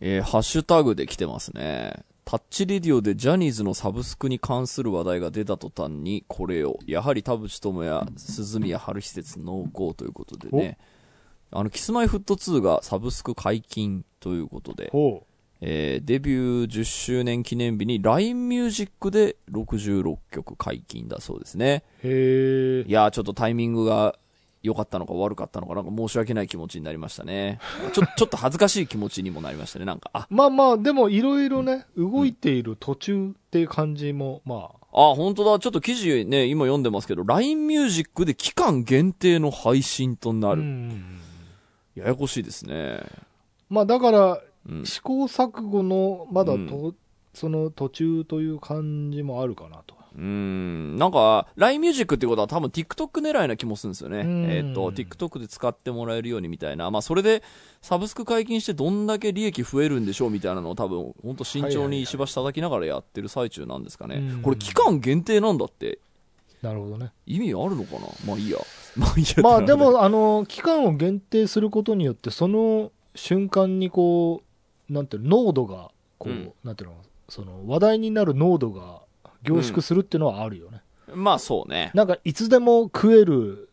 えーハッシュタグで来てますね。タッチレディオでジャニーズのサブスクに関する話題が出た途端にこれを、やはり田淵智也、鈴宮春施設濃厚ということでね、あの、キスマイフット2がサブスク解禁ということで、ほえーデビュー10周年記念日に LINE ミュージックで66曲解禁だそうですね。う。へえ。いやーちょっとタイミングが良かったのか悪かったのか、なんか申し訳ない気持ちになりましたね。ちょ、ちょっと恥ずかしい気持ちにもなりましたね、なんか。あ、まあまあ、でもいろいろね、動いている途中っていう感じも、まあ、あ、本当だ。ちょっと記事ね、今読んでますけど、LINE ミュージックで期間限定の配信となる。うんややこしいですね。まあだから、うん。試行錯誤のまだと、うんその途中という感じもあるかなと。うーん。なんか、LINE ミュージックってことは多分 TikTok 狙いな気もするんですよね。うんえっ、と、TikTok で使ってもらえるようにみたいな。まあ、それで、サブスク解禁してどんだけ利益増えるんでしょうみたいなのを多分、本当慎重に石橋叩きながらやってる最中なんですかね。うんこれ期間限定なんだって、なるほどね。意味あるのかな？まあ いいや。まあいいや。まあで、も、あの、期間を限定することによって、その瞬間にこう、なんていうの、濃度が、こう、うんなんていうの、その話題になる濃度が凝縮するっていうのはあるよね。まあそうね。なんか、いつでも食える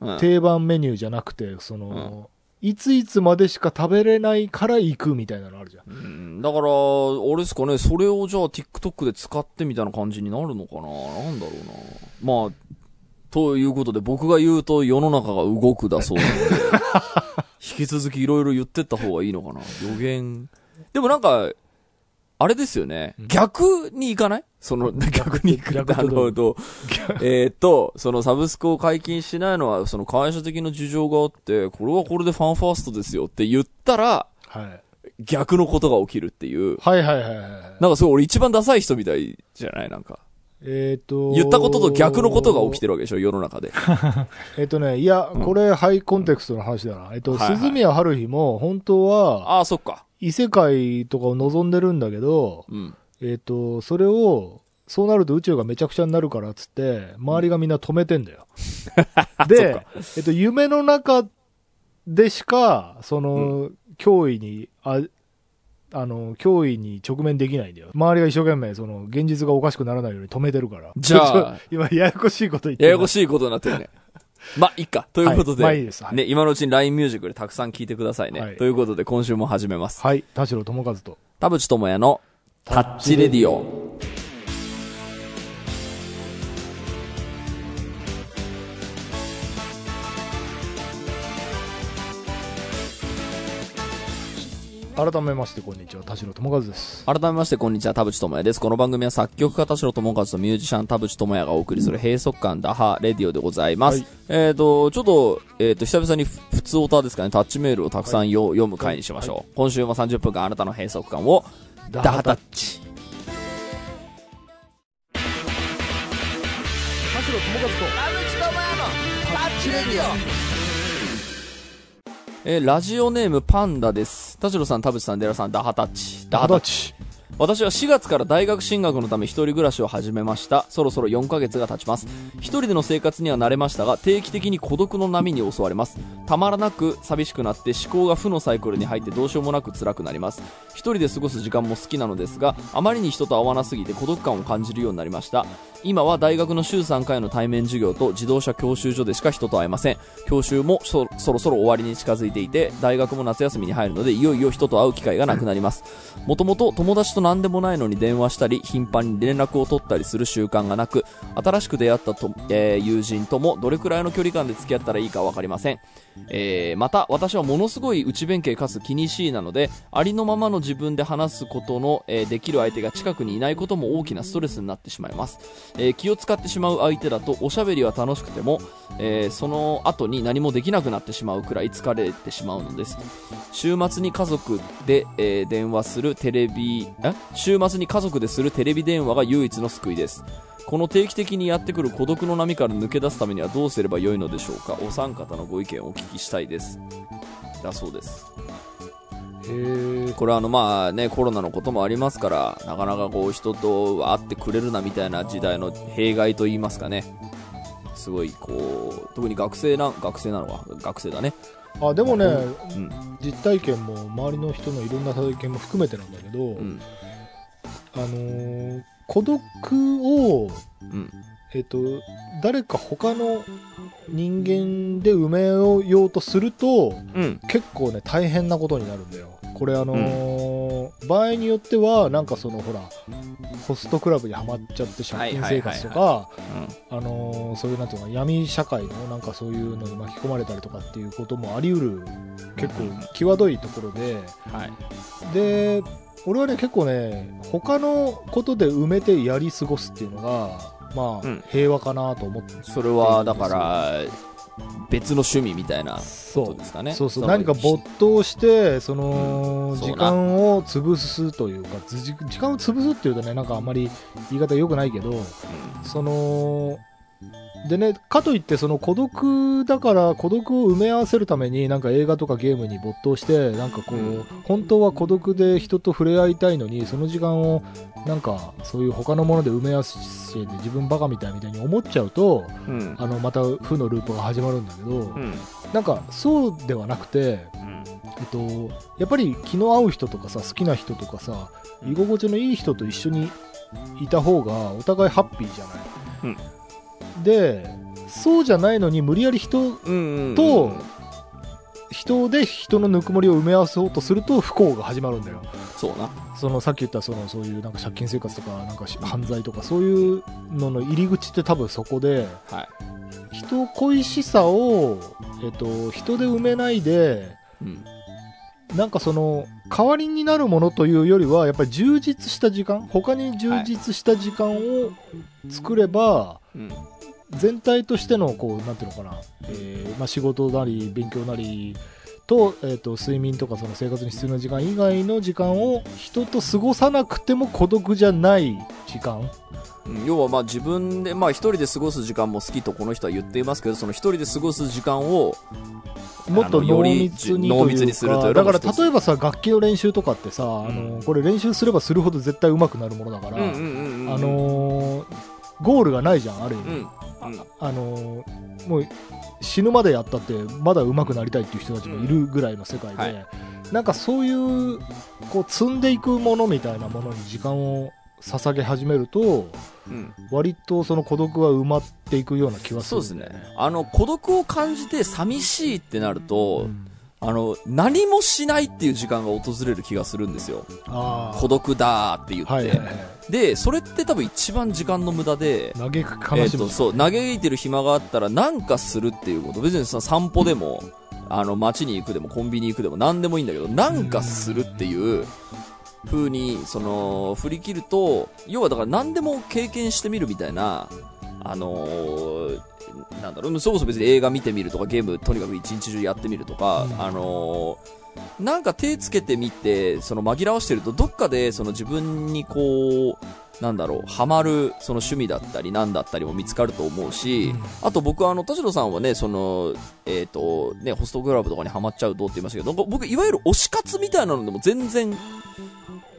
うん。定番メニューじゃなくて、その、いついつまでしか食べれないから行くみたいなのあるじゃん。うんだから、あれですかね、それをじゃあ TikTok で使ってみたいな感じになるのかな？なんだろうな。まあ、ということで僕が言うと世の中が動くだそうなので、引き続きいろいろ言ってった方がいいのかな？予言。でもなんか、あれですよね。うん逆に行かない？その、逆に行くってあ逆とどう？のと、えーっと、そのサブスクを解禁しないのは、その会社的な事情があって、これはこれでファンファーストですよって言ったら、はい。逆のことが起きるっていう。はいはいはいはい。なんかそれ俺一番ダサい人みたいじゃない？なんか。えっ、と。言ったことと逆のことが起きてるわけでしょ世の中で。えっ、とね、いや、うんこれハイコンテクストの話だな。えっ、と、はいはい鈴宮春日も本当はああ、そっか。異世界とかを望んでるんだけど、うん。えっ、と、それを、そうなると宇宙がめちゃくちゃになるからっつって、周りがみんな止めてんだよ。で か、えっと、夢の中でしか、その、脅威に、あ、あの、脅威に直面できないんだよ。周りが一生懸命、その、現実がおかしくならないように止めてるから。じゃあ 今、ややこしいこと言ってい。ややこしいことになってるね。まあ、いっか。ということで、はいまあいいですはいね、今のうちに LINE ミュージックでたくさん聞いてくださいね。はいということで、今週も始めます。はい、田代智和と。田淵智也のタッチレディオ。改めまして、こんにちは。田代智和です。改めまして、こんにちは。田淵智也です。この番組は作曲家田代智和とミュージシャン田淵智也がお送りする閉塞感打破レディオでございます。はいえっ、と、ちょっと、えっ、と、久々にふ普通オタですかね、タッチメールをたくさんよ、読む回にしましょう。今週も30分間あなたの閉塞感をダダハタッチ。田代智和と。田淵智也のタッチレディオえーラジオネームパンダです。田代さん、田淵さん、デラさん、ダハタッチ。ダハタッチ。チ。私は4月から大学進学のため一人暮らしを始めましたそろそろ4ヶ月が経ちます一人での生活には慣れましたが定期的に孤独の波に襲われますたまらなく寂しくなって思考が負のサイクルに入ってどうしようもなく辛くなります一人で過ごす時間も好きなのですがあまりに人と会わなすぎて孤独感を感じるようになりました今は大学の週3回の対面授業と自動車教習所でしか人と会えません。教習もそろそろ終わりに近づいていて大学も夏休みに入るのでいよいよ人と会う機会がなくなります。もともと友達と何でもないのに電話したり頻繁に連絡を取ったりする習慣がなく新しく出会ったと、えー友人ともどれくらいの距離感で付き合ったらいいか分かりません、えーまた私はものすごい内弁慶かつ気にしいなのでありのままの自分で話すことの、えーできる相手が近くにいないことも大きなストレスになってしまいます、えー気を使ってしまう相手だとおしゃべりは楽しくても、えーその後に何もできなくなってしまうくらい疲れてしまうのです。週末に家族で、えー電話するテレビえ？週末に家族でするテレビ電話が唯一の救いです。この定期的にやってくる孤独の波から抜け出すためにはどうすればよいのでしょうか？お三方のご意見をお聞きしたいです。だそうです。これはあのまあねコロナのこともありますからなかなかこう人と会ってくれるなみたいな時代の弊害と言いますかね。すごいこう特に学生な学生なのか学生だね。あでもね、うん。実体験も周りの人のいろんな体験も含めてなんだけど、うん。あのー孤独を、うん。えっと、誰か他の人間で埋めようとするとうん。結構ね大変なことになるんだよこれあのー場合によってはなんかそのほらホストクラブにはまっちゃって借金生活とかあのーそういうなんていうのか闇社会のなんかそういうのに巻き込まれたりとかっていうこともあり得る結構際どいところで。はい。で俺はね結構ね他のことで埋めてやり過ごすっていうのがまあ、うん。平和かなと思って。それはだから別の趣味みたいなこそう。とですかね。そうそう。の何か没頭してその、時間を潰すというか時間を潰すっていうとねなんかあんまり言い方良くないけどそのでねかといってその孤独だから孤独を埋め合わせるためになんか映画とかゲームに没頭してなんかこう、うん。本当は孤独で人と触れ合いたいのにその時間をなんかそういう他のもので埋め合わせて自分バカみたいみたいに思っちゃうとうん。うんあのまた負のループが始まるんだけど、うん。なんかそうではなくてえっと、やっぱり気の合う人とかさ好きな人とかさ居心地のいい人と一緒にいた方がお互いハッピーじゃない、でそうじゃないのに無理やり人と人で人のぬくもりを埋め合わせようとすると不幸が始まるんだよ。そうな。そのさっき言ったそのそういうなんか借金生活とかなんかし犯罪とかそういうのの入り口って多分そこではい。人恋しさを、えっと、人で埋めないでうんなんかその代わりになるものというよりはやっぱり充実した時間他に充実した時間を作れば、うん。全体としてのこうなんていうのかな、えーまあ、仕事なり勉強なりと,、えー、と睡眠とかその生活に必要な時間以外の時間を人と過ごさなくても孤独じゃない時間。うん要はまあ自分で、まあ一人で過ごす時間も好きとこの人は言っていますけど、その一人で過ごす時間を、もっと濃密に濃密にするというかだから例えばさ楽器の練習とかってさ、あのこれ練習すればするほど絶対上手くなるものだから、うんうんうんうん。あのーゴールがないじゃんある意味、うん。うん。あのーもう死ぬまでやったってまだ上手くなりたいっていう人たちもいるぐらいの世界で、うんはい。なんかそういうこう積んでいくものみたいなものに時間を捧げ始めるとうん割とその孤独は埋まっていくような気はすそうですね。あの、孤独を感じて寂しいってなると、うんあの、何もしないっていう時間が訪れる気がするんですよ。孤独だーって言って。はいはいはいで、それって多分一番時間の無駄で、嘆く悲しみ、と、そう、嘆いてる暇があったら何かするっていうこと。別にその散歩でも、あの、街に行くでも、コンビニ行くでも、何でもいいんだけど、何かするっていう、風に、その、振り切ると、要はだから何でも経験してみるみたいな、あのーなんだろう、それこそ別に映画見てみるとか、ゲームとにかく一日中やってみるとか、うん。あのーなんか手つけてみて、その紛らわしてると、どっかでその自分にこう、なんだろう、ハマる、その趣味だったり、なんだったりも見つかると思うし、あと僕はあの、田代さんはね、その、えっ、と、ね、ホストクラブとかにハマっちゃうとって言いましたけど、僕僕、いわゆる推し活みたいなのでも全然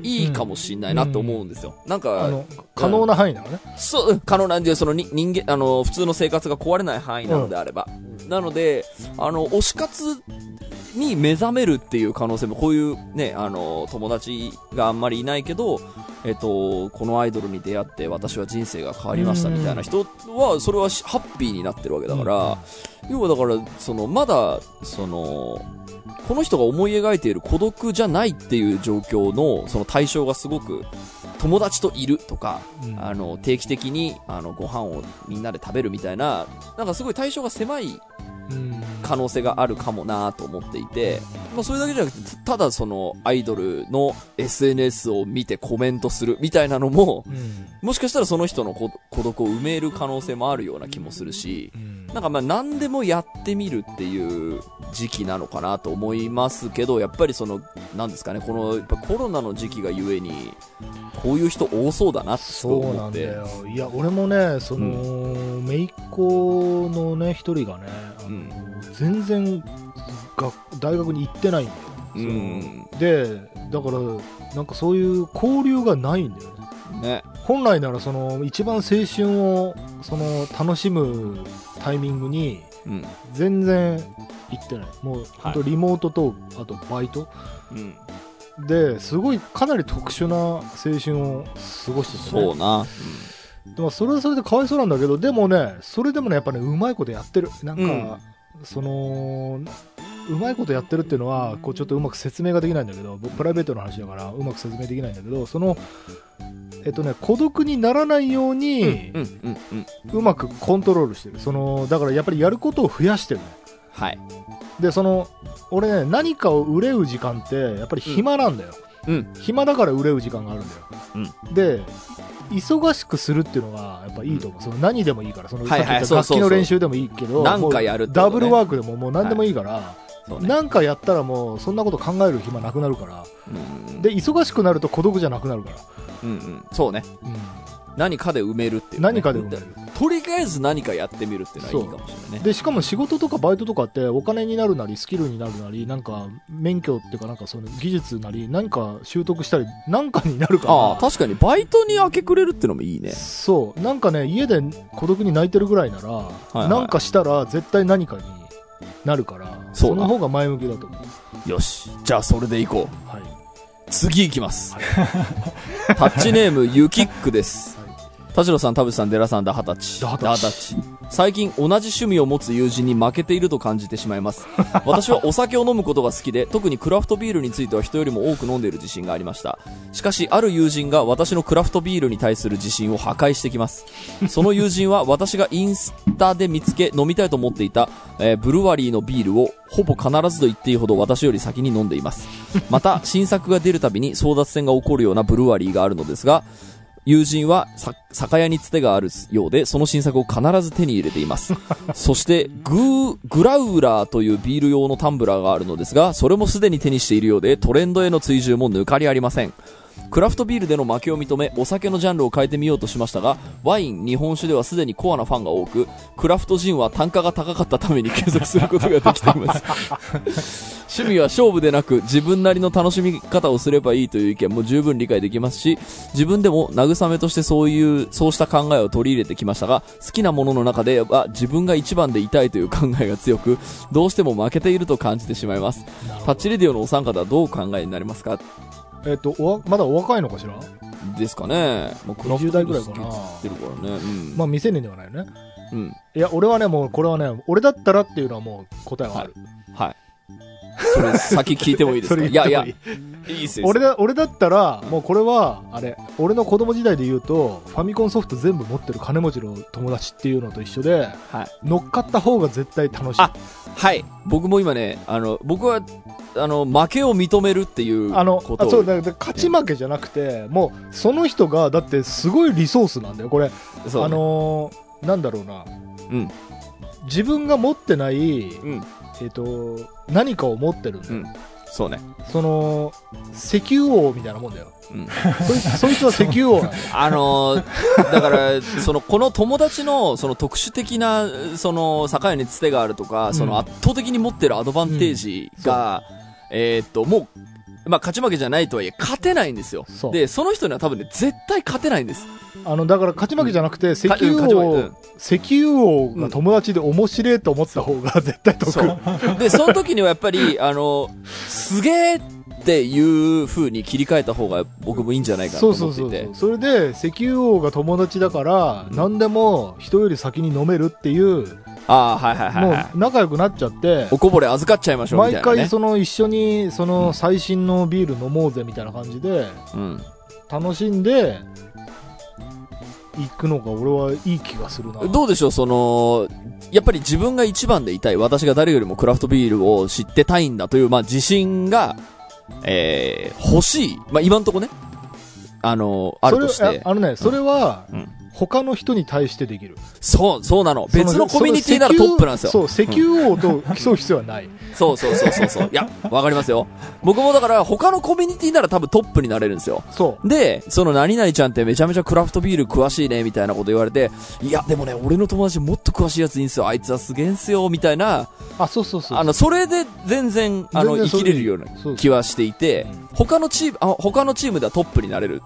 いいかもしんないなって思うんですよ。なんか、あの可能な範囲なのね、そう、うん可能なんで、そのに人間、あの、普通の生活が壊れない範囲なのであれば。なので、あの、推し活に目覚めるっていう可能性も、こういうね、あの、友達があんまりいないけど、えっと、このアイドルに出会って私は人生が変わりましたみたいな人は、それはしハッピーになってるわけだから、要はだから、その、まだ、その、この人が思い描いている孤独じゃないっていう状況の、その対象がすごく、友達といるとか、うん。あの、定期的に、あの、ご飯をみんなで食べるみたいな、なんかすごい対象が狭いうん。可能性があるかもなと思っていて、まあそれだけじゃなくて、ただその、アイドルの SNS を見てコメントするみたいなのも、うん。もしかしたらその人の孤孤独を埋める可能性もあるような気もするし、うんなんかまあ何でもやってみるっていう時期なのかなと思いますけど、やっぱりその、なんですかね、この、やっぱコロナの時期がゆえに、こういう人多そうだなってそうな思って。んだよいや俺もねその、姪っ子のね一人がねうん全然が大学に行ってないんだよ、うん。でだからなんかそういう交流がないんだよねね。本来ならその一番青春をその楽しむタイミングにうん。全然行ってない。もう本当リモートとあとバイト。うん。ですごいかなり特殊な青春を過ごしてて、ね、そうな。でもそれはそれでかわいそうなんだけどでもねそれでもねやっぱねうまいことやってる。なんか、うん。そのうまいことやってるっていうのはこうちょっとうまく説明ができないんだけど僕プライベートの話だからうまく説明できないんだけどそのえっとね孤独にならないよううん。にうん、うん、うん。うまくコントロールしてる。そのだからやっぱりやることを増やしてる。のはい。でその俺ね何かを憂う時間ってやっぱり暇なんだよ、うん。暇だから憂う時間があるんだよ、で忙しくするっていうのがやっぱいいと思う、その何でもいいから。その楽器の練習でもいいけどなんかやるね。ダブルワークでももう何でもいいから、そうね。なんかやったらもうそんなこと考える暇なくなるからうん。で忙しくなると孤独じゃなくなるから、うん、うん。そうね。うん何かで埋めるっていうね。何かで埋めるとりあえず何かやってみるっていうのはいいかもしれないね。でしかも仕事とかバイトとかってお金になるなりスキルになるなりなんか免許っていうかなんかその技術なり何か習得したり何かになるからああ、確かにバイトに明け暮れるってのもいいね。そうなんかね家で孤独に泣いてるぐらいなら、いはいなんかしたら絶対何かになるからそうだの方が前向きだと思う、よし。じゃあそれでいこう。はい、次行きます。タッチネーム、ゆきっくです。田代さん、田淵さん、デラさん、ダハタチ。ダハタチ最近同じ趣味を持つ友人に負けていると感じてしまいます。私はお酒を飲むことが好きで、特にクラフトビールについては人よりも多く飲んでいる自信がありました。しかし、ある友人が私のクラフトビールに対する自信を破壊してきます。その友人は私がインスタで見つけ飲みたいと思っていた、えーブルワリーのビールをほぼ必ずと言っていいほど私より先に飲んでいます。また、新作が出るたびに争奪戦が起こるようなブルワリーがあるのですが、友人はさ酒屋につてがあるようで、その新作を必ず手に入れています。そして、グー、グラウラーというビール用のタンブラーがあるのですが、それもすでに手にしているようで、トレンドへの追従も抜かりありません。クラフトビールでの負けを認め、お酒のジャンルを変えてみようとしましたが、ワイン、日本酒ではすでにコアなファンが多く、クラフトジンは単価が高かったために継続することができています。趣味は勝負でなく自分なりの楽しみ方をすればいいという意見も十分理解できますし自分でも慰めとしてそういうそうした考えを取り入れてきましたが好きなものの中では自分が一番でいたいという考えが強くどうしても負けていると感じてしまいますタッチレディオのお三方はどうお考えになりますか？えっ、とおわまだお若いのかしら？ですかね、まあ、クラフト20代ぐらいかな。ってるからね。うん、まあ未成年ではないよね。うん。いや俺はねもうこれはね俺だったらっていうのはもう答えはある、はいそれ先聞いてもいいですそかれいやいやいいっすよ俺だ俺だったらもうこれはあれ俺の子供時代で言うとファミコンソフト全部持ってる金持ちの友達っていうのと一緒ではい乗っかった方が絶対楽しいあはい。僕も今ね、あの、僕は、あの、負けを認めるっていうあのことを。あそうだ勝ち負けじゃなくてもうその人がだってすごいリソースなんだよこれ、ねあのーなんだろうなうん。自分が持ってない、うん。えっと何かを持ってるんだよ、うん。そうね。その石油王みたいなもんだようん。そいつは石油王 あのーだから、その、この友達の、その特殊的な、その、境につてがあるとか、その圧倒的に持ってるアドバンテージが、えーっと、もう、まあ、勝ち負けじゃないとはいえ、勝てないんですよそう。で、その人には多分ね、絶対勝てないんです。あのだから勝ち負けじゃなくて、石油王、うん石油王が友達で面白いと思った方が絶対得、そう。で、その時にはやっぱり、あの、すげーっていう風に切り替えた方が僕もいいんじゃないかなとそうそう思っていて。そうそうそれで石油王が友達だから、うん何でも人より先に飲めるっていう、ああ、はいはいはい、もはい。う仲良くなっちゃっておこぼれ預かっちゃいましょうみた毎いな、ね。回その一緒にその最新のビール飲もうぜみたいな感じでうん。楽しんで行くのが俺はいい気がするなどうでしょう、その、やっぱり自分が一番でいたい、私が誰よりもクラフトビールを知ってたいんだという、まあ自信が、えー、欲しい。まあ今んとこね、あの、あるとして。あのねそれはうん他の人に対してできるそう、そうなの。別のコミュニティならトップなんですよ。そう石油王と競う必要はない、そうそうそうそうそう。いや、わかりますよ。僕もだから他のコミュニティなら多分トップになれるんですよ。そうで、その何々ちゃんってめちゃめちゃクラフトビール詳しいね、みたいなこと言われて、いや、でもね、俺の友達もっと詳しいやついいんすよ。あいつはすげえんすよ、みたいな、あそうそうそうあの、それで全然、あの、生きれるような気はしていてうん、他のチーム、あ他のチームではトップになれる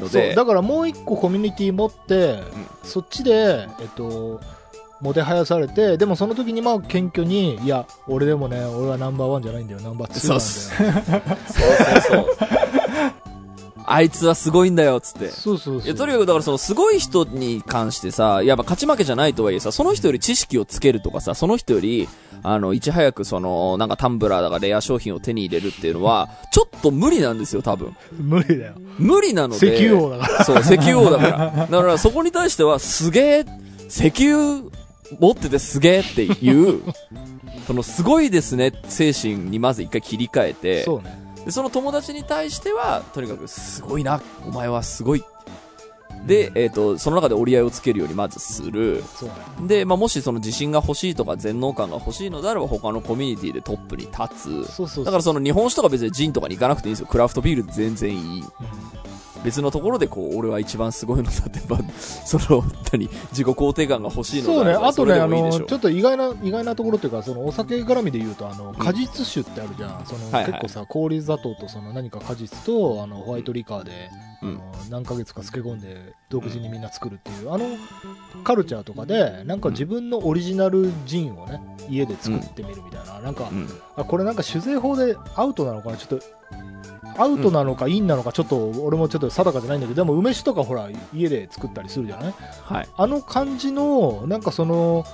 のそうで、だからもう一個コミュニティ持って、そっちで、えっと、もてはやされて、でもその時にまあ謙虚に、いや、俺でもね、俺はナンバーワンじゃないんだよ、ナンバーツーなんだよ。そうそうそう。あいつはすごいんだよ、つって。そうそうそう。とにかくだからそのすごい人に関してさ、やっぱ勝ち負けじゃないとはいえさ、その人より知識をつけるとかさ、その人より、あの、いち早くその、なんかタンブラーだからレア商品を手に入れるっていうのは、ちょっと無理なんですよ、多分。無理だよ。無理なので。石油王だから。そう、石油王だから。だからそこに対しては、すげえ、石油持っててすげえっていう、そのすごいですね、精神にまず一回切り替えて、そうね。でその友達に対しては、とにかくすごいな、お前はすごい。で、えっ、と、その中で折り合いをつけるようにまずする。で、まあ、もしその自信が欲しいとか全能感が欲しいのであれば他のコミュニティでトップに立つ。だからその日本酒とか別にジンとかに行かなくていいんですよ。クラフトビールで全然いい。別のところでこう、俺は一番すごいのだってば、その、何、自己肯定感が欲しいのそうね、であとね、あの、ちょっと意外な、意外なところっていうか、そのお酒絡みで言うと、あの、果実酒ってあるじゃん。その、はいはい結構さ、氷砂糖とその何か果実と、あの、ホワイトリカーで、うんあの何ヶ月か漬け込んで、独自にみんな作るっていう、あの、カルチャーとかで、なんか自分のオリジナルジンをね、家で作ってみるみたいな、なんか、うん。あ、これなんか酒税法でアウトなのかなちょっと、アウトなのかインなのかちょっと、俺もちょっと定かじゃないんだけど、でも梅酒とかほら、家で作ったりするじゃない？はい。あの感じの、なんかその、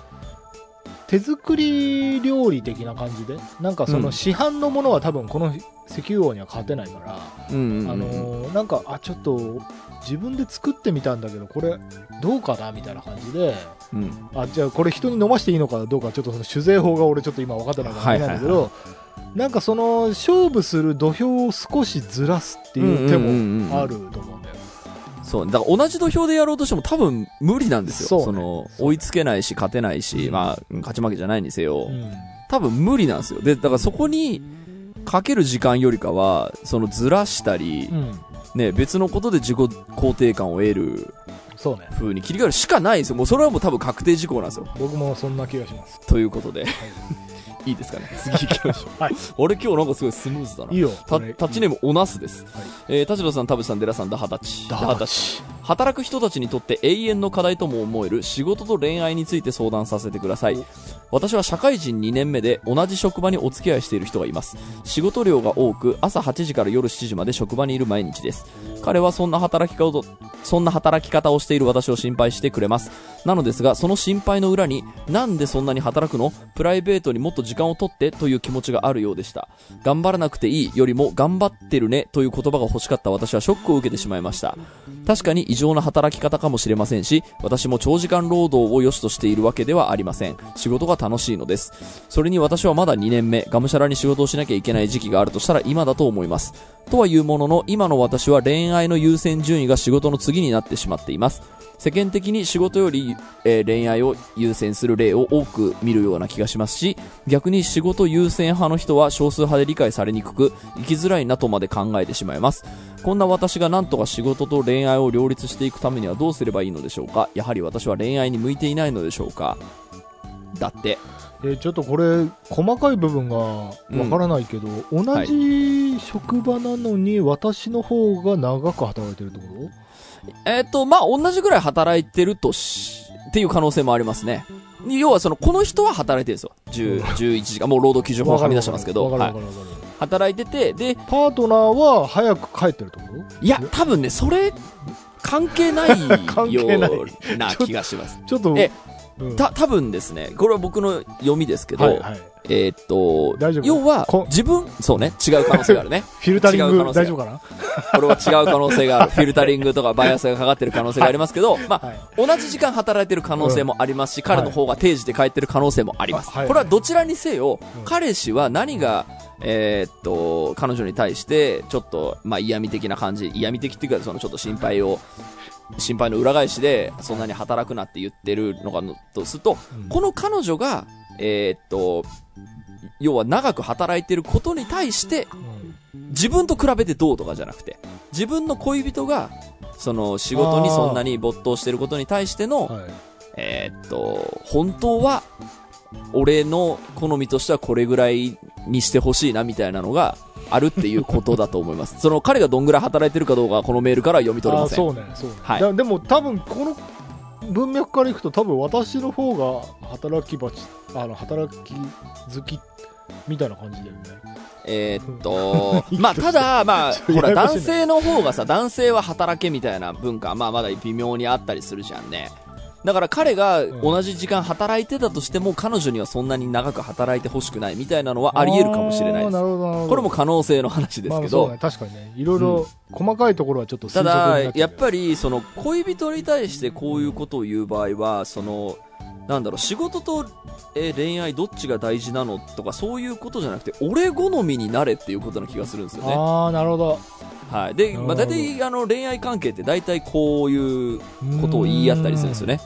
手作り料理的な感じで、なんかそうのん。市販のものは多分この石油王には勝てないから、うんうんうん。あのーなんか、あ、ちょっと自分で作ってみたんだけど、これどうかな？みたいな感じで、うん。あ、じゃあこれ人に飲ましていいのかどうか、ちょっとその酒税法が俺ちょっと今分かってないからあれなんだけど、なんかその勝負する土俵を少しずらすっていう手もあると思うんだよ。そう。だから同じ土俵でやろうとしても多分無理なんですよ。そうねの、追いつけないし、勝てないし、まあ、勝ち負けじゃないにせよ。うん多分無理なんですよ。で、だからそこに、かける時間よりかは、そのずらしたりう、んね、別のことで自己肯定感を得るそうね。風に切り替えるしかないんですよ。もうそれはもう多分確定事項なんですよ。僕もそんな気がします。ということで、いいですかね。次行きましょう。はい。俺今日なんかすごいスムーズだな。いいよ。タッチネームおなすです。はいえー、田代さん、田淵さん、デラさん、ダハタチ。ダハタチ働く人たちにとって永遠の課題とも思える仕事と恋愛について相談させてください。私は社会人2年目で同じ職場にお付き合いしている人がいます。仕事量が多く、朝8時から夜7時まで職場にいる毎日です。彼はそんな働き方を、そんな働き方をしている私を心配してくれます。なのですが、その心配の裏に、なんでそんなに働くの？プライベートにもっと時間をとってという気持ちがあるようでした。頑張らなくていいよりも頑張ってるねという言葉が欲しかった私はショックを受けてしまいました。確かに異常な働き方かもしれませんし、私も長時間労働を良しとしているわけではありません。仕事が楽しいのです。それに私はまだ2年目、がむしゃらに仕事をしなきゃいけない時期があるとしたら今だと思います。とはいうものの、今の私は恋愛の優先順位が仕事の次になってしまっています。世間的に仕事より、えー恋愛を優先する例を多く見るような気がしますし、逆に仕事優先派の人は少数派で理解されにくく、生きづらいなとまで考えてしまいます。こんな私がなんとか仕事と恋愛を両立していくためにはどうすればいいのでしょうか？やはり私は恋愛に向いていないのでしょうか？だって。えーちょっとこれ、細かい部分がわからないけど、同じ職場なのに私の方が長く働いてるってこと？えっ、と、まあ、同じぐらい働いてるとし、っていう可能性もありますね。要はその、この人は働いてるんですよ。10、11時間、もう労働基準法はみ出してますけど、はい。働いてて、で、パートナーは早く帰ってるってこと？いや、多分ね、それ、関係ない関ような気がします。ちょっと、えうんた、多分ですね、これは僕の読みですけど、はいはい。えーっと要はこ、自分、そうね、違う可能性があるね。フィルタリング違う可能性大丈夫かな？これは違う可能性がある。フィルタリングとかバイアスがかかってる可能性がありますけど、まあ、はい。同じ時間働いてる可能性もありますし、彼の方が定時で帰ってる可能性もあります。あはいこれはどちらにせよ、うん彼氏は何が、えーっと、彼女に対して、ちょっと、まあ、嫌味的な感じ、嫌味的っていうか、そのちょっと心配を、心配の裏返しで、そんなに働くなって言ってるのかのとすると、うん。この彼女が、えーっと、要は長く働いてることに対して、うん。自分と比べてどうとかじゃなくて、自分の恋人が、その仕事にそんなに没頭してることに対しての、はい。えーっと、本当は、俺の好みとしてはこれぐらいにしてほしいなみたいなのがあるっていうことだと思います。その彼がどんぐらい働いてるかどうかはこのメールからは読み取れあません。そうね、そうね。はいだでも多分、この文脈からいくと多分私の方が働き蜂あの働き好きみたいな感じだよねえーっと、まあ、ただ、まあ、ほら、男性の方がさ、男性は働けみたいな文化、まあ、まだ微妙にあったりするじゃんね。だから彼が同じ時間働いてたとしても、彼女にはそんなに長く働いてほしくないみたいなのはあり得るかもしれないです。これも可能性の話ですけど。まあね、、確かにね。いろいろ細かいところはちょっと推た測になだ、やっぱり、その、恋人に対してこういうことを言う場合は、その、なんだろう、仕事と、えー恋愛どっちが大事なのとか、そういうことじゃなくて、俺好みになれっていうことな気がするんですよね。ああなるほど。はい。で、まあ、大体、あの、恋愛関係って大体こういうことを言い合ったりするんですよね。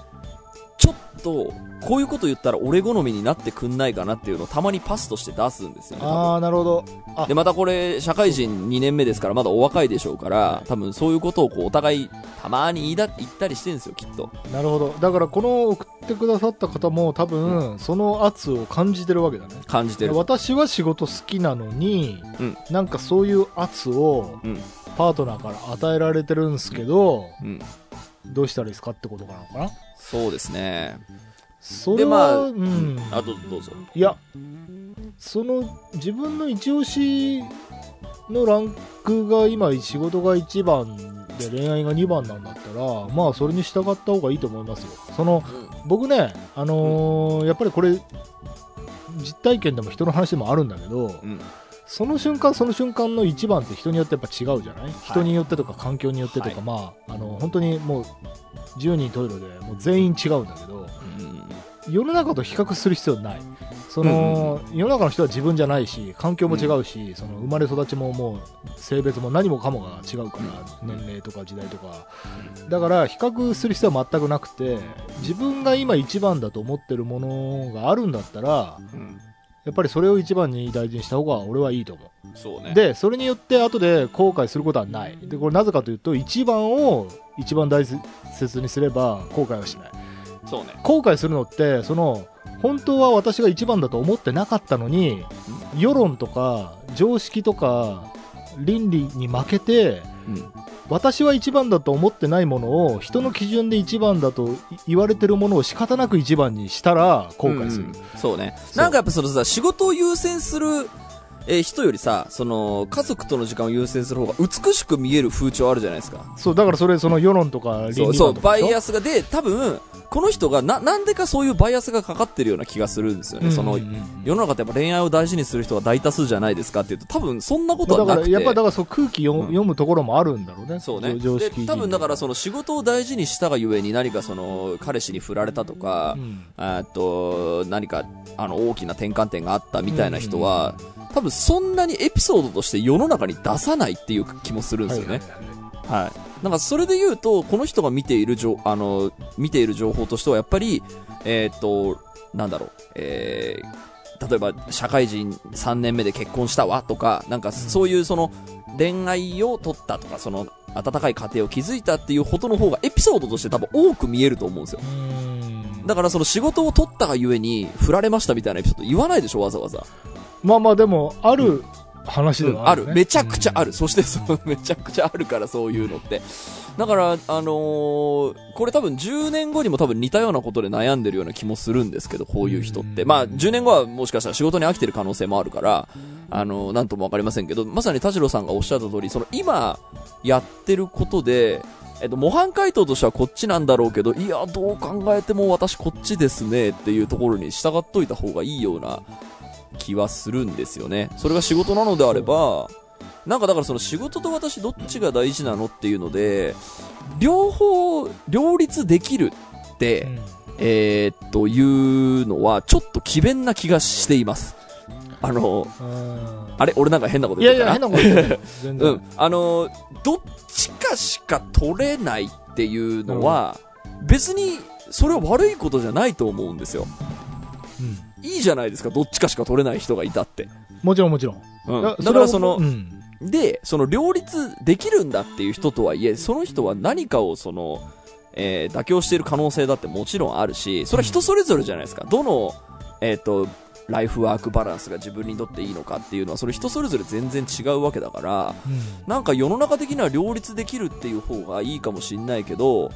と、こういうこと言ったら俺好みになってくんないかなっていうのをたまにパスとして出すんですよね。ああなるほどあで、またこれ、社会人2年目ですから、まだお若いでしょうから、多分そういうことをこう、お互い、たまに言いだ言ったりしてるんですよ、きっと。なるほどだからこの送ってくださった方も多分その圧を感じてるわけだね感じてる。私は仕事好きなのに、うんなんかそういう圧をうん。パートナーから与えられてるんですけどうん。どうしたらいいですかってことなのかなそうですね。それは、でまあうんあ、どうぞどうぞ。いやその自分の一押しのランクが今仕事が1番で恋愛が2番なんだったらまあそれに従った方がいいと思いますよその僕ねあのーやっぱりこれ実体験でも人の話でもあるんだけどうん。その瞬間その瞬間の1番って人によってやっぱ違うじゃない、人によってとか環境によってとか、はい。まああの本当にもう10人トイレでもう全員違うんだけどうん。世の中と比較する必要ない。その、世の中の人は自分じゃないし環境も違うし、その生まれ育ちももう性別も何もかもが違うから、年齢とか時代とか。だから比較する必要は全くなくて自分が今一番だと思ってるものがあるんだったらうん。やっぱりそれを一番に大事にした方が俺はいいと思うそうね。でそれによって後で後悔することはないでこれなぜかというと一番を一番大切にすれば後悔はしないそうね。後悔するのってその本当は私が一番だと思ってなかったのに世論とか常識とか倫理に負けてうん。私は一番だと思ってないものを人の基準で一番だと言われてるものを仕方なく一番にしたら後悔する、うんうんそうね。そうなんかやっぱそのさ、仕事を優先する、えー人よりさ、その、家族との時間を優先する方が美しく見える風潮あるじゃないですか。そうだからそれその世論とか倫理そう、そう、観とかでしょ？バイアスがで、多分、この人がな、なんでかそういうバイアスがかかってるような気がするんですよね。そのうん、うんうん世の中ってやっぱ恋愛を大事にする人が大多数じゃないですかっていうと、多分そんなことだかはなくて。らやっぱりだからそう空気読,、うん読むところもあるんだろうねそうね。常識多分だからその仕事を大事にしたがゆえに何かその彼氏に振られたとか、うんあと何かあの大きな転換点があったみたいな人は、多分そんなにエピソードとして世の中に出さないっていう気もするんですよね。はいはいはいはい。なんかそれで言うと、この人が見ている情、あの、見ている情報としてはやっぱり、えーっと、なんだろう、えー、例えば社会人3年目で結婚したわとか、なんかそういうその恋愛を取ったとか、その温かい家庭を築いたっていうことの方がエピソードとして多分多く見えると思うんですよ。うんだからその仕事を取ったがゆえに振られましたみたいなエピソード言わないでしょ、わざわざ。まあまあでもある話ではある、ねある。めちゃくちゃある。そしてその、めちゃくちゃあるから、そういうのって。だから、あのーこれ多分10年後にも多分似たようなことで悩んでるような気もするんですけど、こういう人って。うんまあ、10年後はもしかしたら仕事に飽きてる可能性もあるから、あのーなんともわかりませんけど、まさに田代さんがおっしゃった通り、その今やってることで、えっと、模範回答としてはこっちなんだろうけど、いや、どう考えても私こっちですねっていうところに従っといた方がいいような気はするんですよね。それが仕事なのであれば、なんかだからその仕事と私どっちが大事なのっていうので、両方両立できるって、うんえーっというのはちょっと奇弁な気がしています。あの、うんあれ俺なんか変なこと言ってた？なや変なこと言ってない 全然、うん。あの、どっちかしか取れないっていうのは、別にそれは悪いことじゃないと思うんですよ。うんいいじゃないですか、どっちかしか取れない人がいたって。もちろんもちろん、うん。だからそのうんで、その両立できるんだっていう人とはいえ、その人は何かをその、えー妥協している可能性だってもちろんあるし、それは人それぞれじゃないですか。どの、えっ、と、ライフワークバランスが自分にとっていいのかっていうのは、それ人それぞれ全然違うわけだから、なんか世の中的には両立できるっていう方がいいかもしんないけど、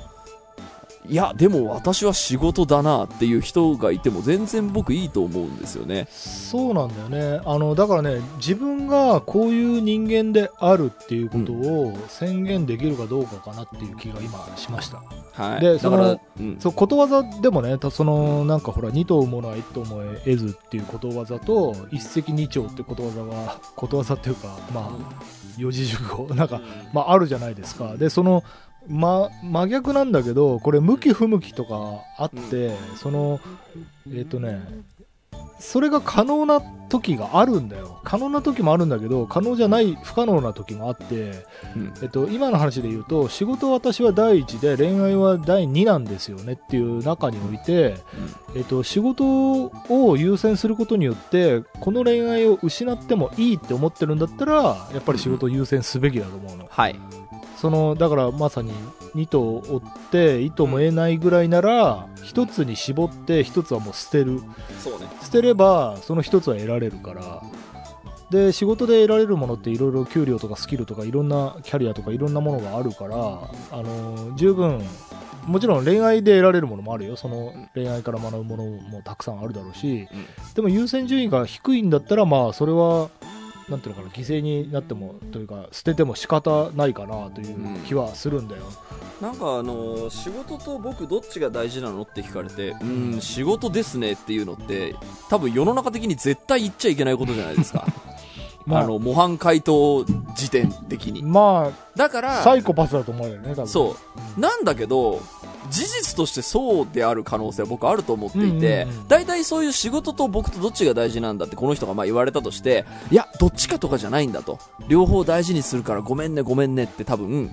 いやでも私は仕事だなっていう人がいても全然僕いいと思うんですよね。そうなんだよね。あのだからね自分がこういう人間であるっていうことを宣言できるかどうかかなっていう気が今しました、はい。でそのうん、そうことわざでもねたそのなんかほら二頭ものは一頭も得ずっていうことわざと一石二鳥ってことわざがことわざっていうかまあ四字熟語。なんかまああるじゃないですか。でそのま、真逆なんだけどこれ向き不向きとかあって、そのえっ、とねそれが可能な時があるんだよ。可能な時もあるんだけど可能じゃない不可能な時もあって、うん。えっと、今の話で言うと仕事は私は第一で恋愛は第二なんですよねっていう中において、えっと、仕事を優先することによってこの恋愛を失ってもいいって思ってるんだったらやっぱり仕事を優先すべきだと思うの、はいそのだからまさに2頭を追って糸も得ないぐらいなら1つに絞って1つはもう捨てる。そうね。捨てればその1つは得られるから。で仕事で得られるものっていろいろ給料とかスキルとかいろんなキャリアとかいろんなものがあるからあの十分もちろん恋愛で得られるものもあるよ。その恋愛から学ぶものもたくさんあるだろうし、うん。でも優先順位が低いんだったらまあそれはなんていうのかな犠牲になってもというか捨てても仕方ないかなという気はするんだよ、なんかあの仕事と僕どっちが大事なのって聞かれてうん仕事ですねっていうのって多分世の中的に絶対言っちゃいけないことじゃないですか まああの模範解答時点的に。まあだからサイコパスだと思うよね多分。そう。なんだけど事実としてそうである可能性は僕あると思っていてうんうんそういう仕事と僕とどっちが大事なんだってこの人がまあ言われたとしていやどっちかとかじゃないんだと。両方大事にするからごめんねごめんねって多分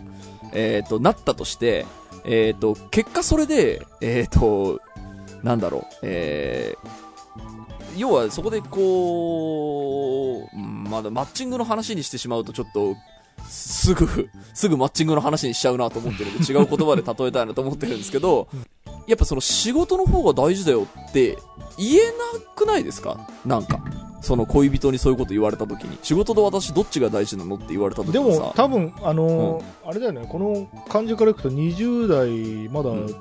えっ、となったとしてえっ、と結果それでえっ、となんだろうえー要はそこでこう、うんまだマッチングの話にしてしまうとちょっとすぐ、すぐマッチングの話にしちゃうなと思ってるんで、違う言葉で例えたいなと思ってるんですけど、やっぱその仕事の方が大事だよって言えなくないですか？なんか。その恋人にそういうこと言われた時に。仕事と私どっちが大事なのって言われた時でにさ。も多分あのーあれだよねこの感じからいくと20代まだうん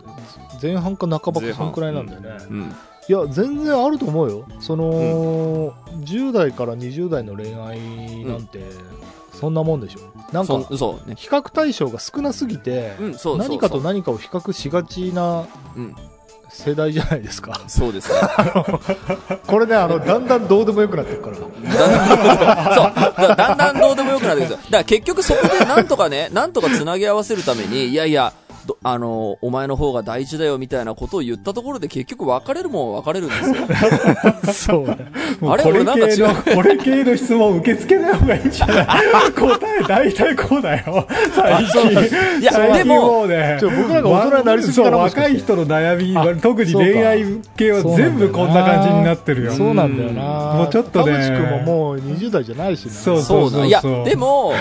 前半か半ばかそんくらいなんだよね、うん。いや全然あると思うよその、10代から20代の恋愛なんて、そんなもんでしょなんか。比較対象が少なすぎて。何かと何かを比較しがちなうん。世代じゃないですかそうですね。これねあのだんだんどうでもよくなってるからだんだん、そう。だだんだんどうでもよくなってくるんですよ。だから結局そこでなんとかね、なんとかつなぎ合わせるために、いやいや、どあの、お前の方が大事だよみたいなことを言ったところで結局別れるもんは別れるんですよ。そうね あれこれ俺なんか違う。これ系の質問受け付けない方がいいんじゃない？答え大体こうだよ。最近。いやでもね。僕らが大人になりすぎかなそうもしかして。若い人の悩あみ、特に恋愛系は全部こんな感じになってるよ。そうなんだよな。もうちょっとね。田淵君ももう20代じゃないしね。そうそうだ。いや、そうでも、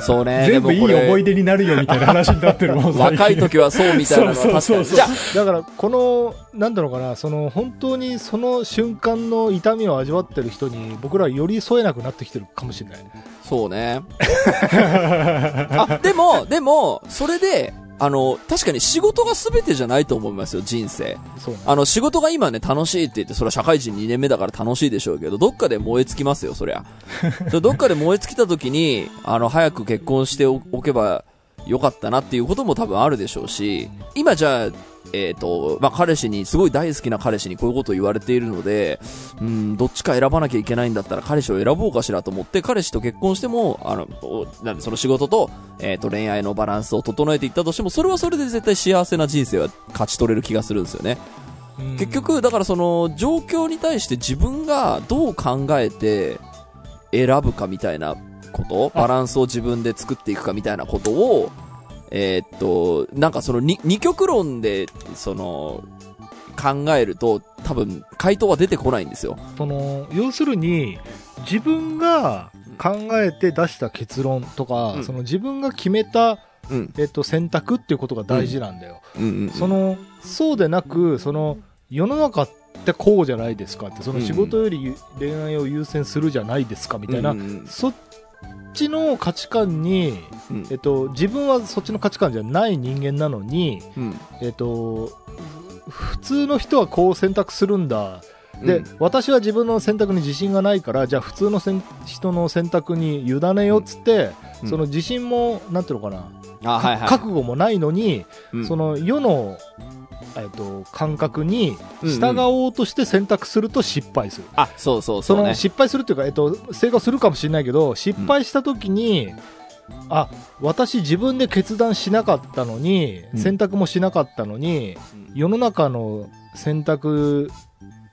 そうね、全部いい思い出になるよみたいな話になってるもん、若い時はそうみたいなのは確かに。だからこのなんだろうかなその本当にその瞬間の痛みを味わってる人に僕らはより添えなくなってきてるかもしれないそうね。あ、でも、でも、それで、あの、確かに仕事が全てじゃないと思いますよ、人生。そうねあの、仕事が今ね、楽しいって言って、それは社会人2年目だから楽しいでしょうけど、どっかで燃え尽きますよ、そりゃ。そどっかで燃え尽きた時に、あの、早く結婚しておけばよかったなっていうことも多分あるでしょうし、今じゃあ、えっ、と、まあ、彼氏に、すごい大好きな彼氏にこういうことを言われているので、うん、どっちか選ばなきゃいけないんだったら彼氏を選ぼうかしらと思って、彼氏と結婚しても、あの、おなんでその仕事と、えっ、と、恋愛のバランスを整えていったとしても、それはそれで絶対幸せな人生は勝ち取れる気がするんですよね。うん結局、だからその、状況に対して自分がどう考えて選ぶかみたいなこと、バランスを自分で作っていくかみたいなことを、えーっと、なんかその二二極論で、その、考えると、多分、回答は出てこないんですよ。その要するに自分が考えて出した結論とか、うんその自分が決めた、うん。えっと、選択っていうことが大事なんだよ、うんうんうん。そのそうでなくその世の中ってこうじゃないですかってその仕事より恋愛を優先するじゃないですかみたいな、うんうんうんそっちの価値観に、うんえっと、自分はそっちの価値観じゃない人間なのに、うん。えっと、普通の人はこう選択するんだ。で、うん私は自分の選択に自信がないから、じゃあ普通の人の選択に委ねようっつって、うんその自信も、なんていうのかな、あ、はいはい。覚悟もないのに、うんその世の、えっと、感覚にうんうん従おうとして選択すると失敗する。あ、そうそうそそうね。の失敗するっていうか、えっと、成功するかもしれないけど、失敗した時に、あ、私自分で決断しなかったのに、うん選択もしなかったのに、世の中の選択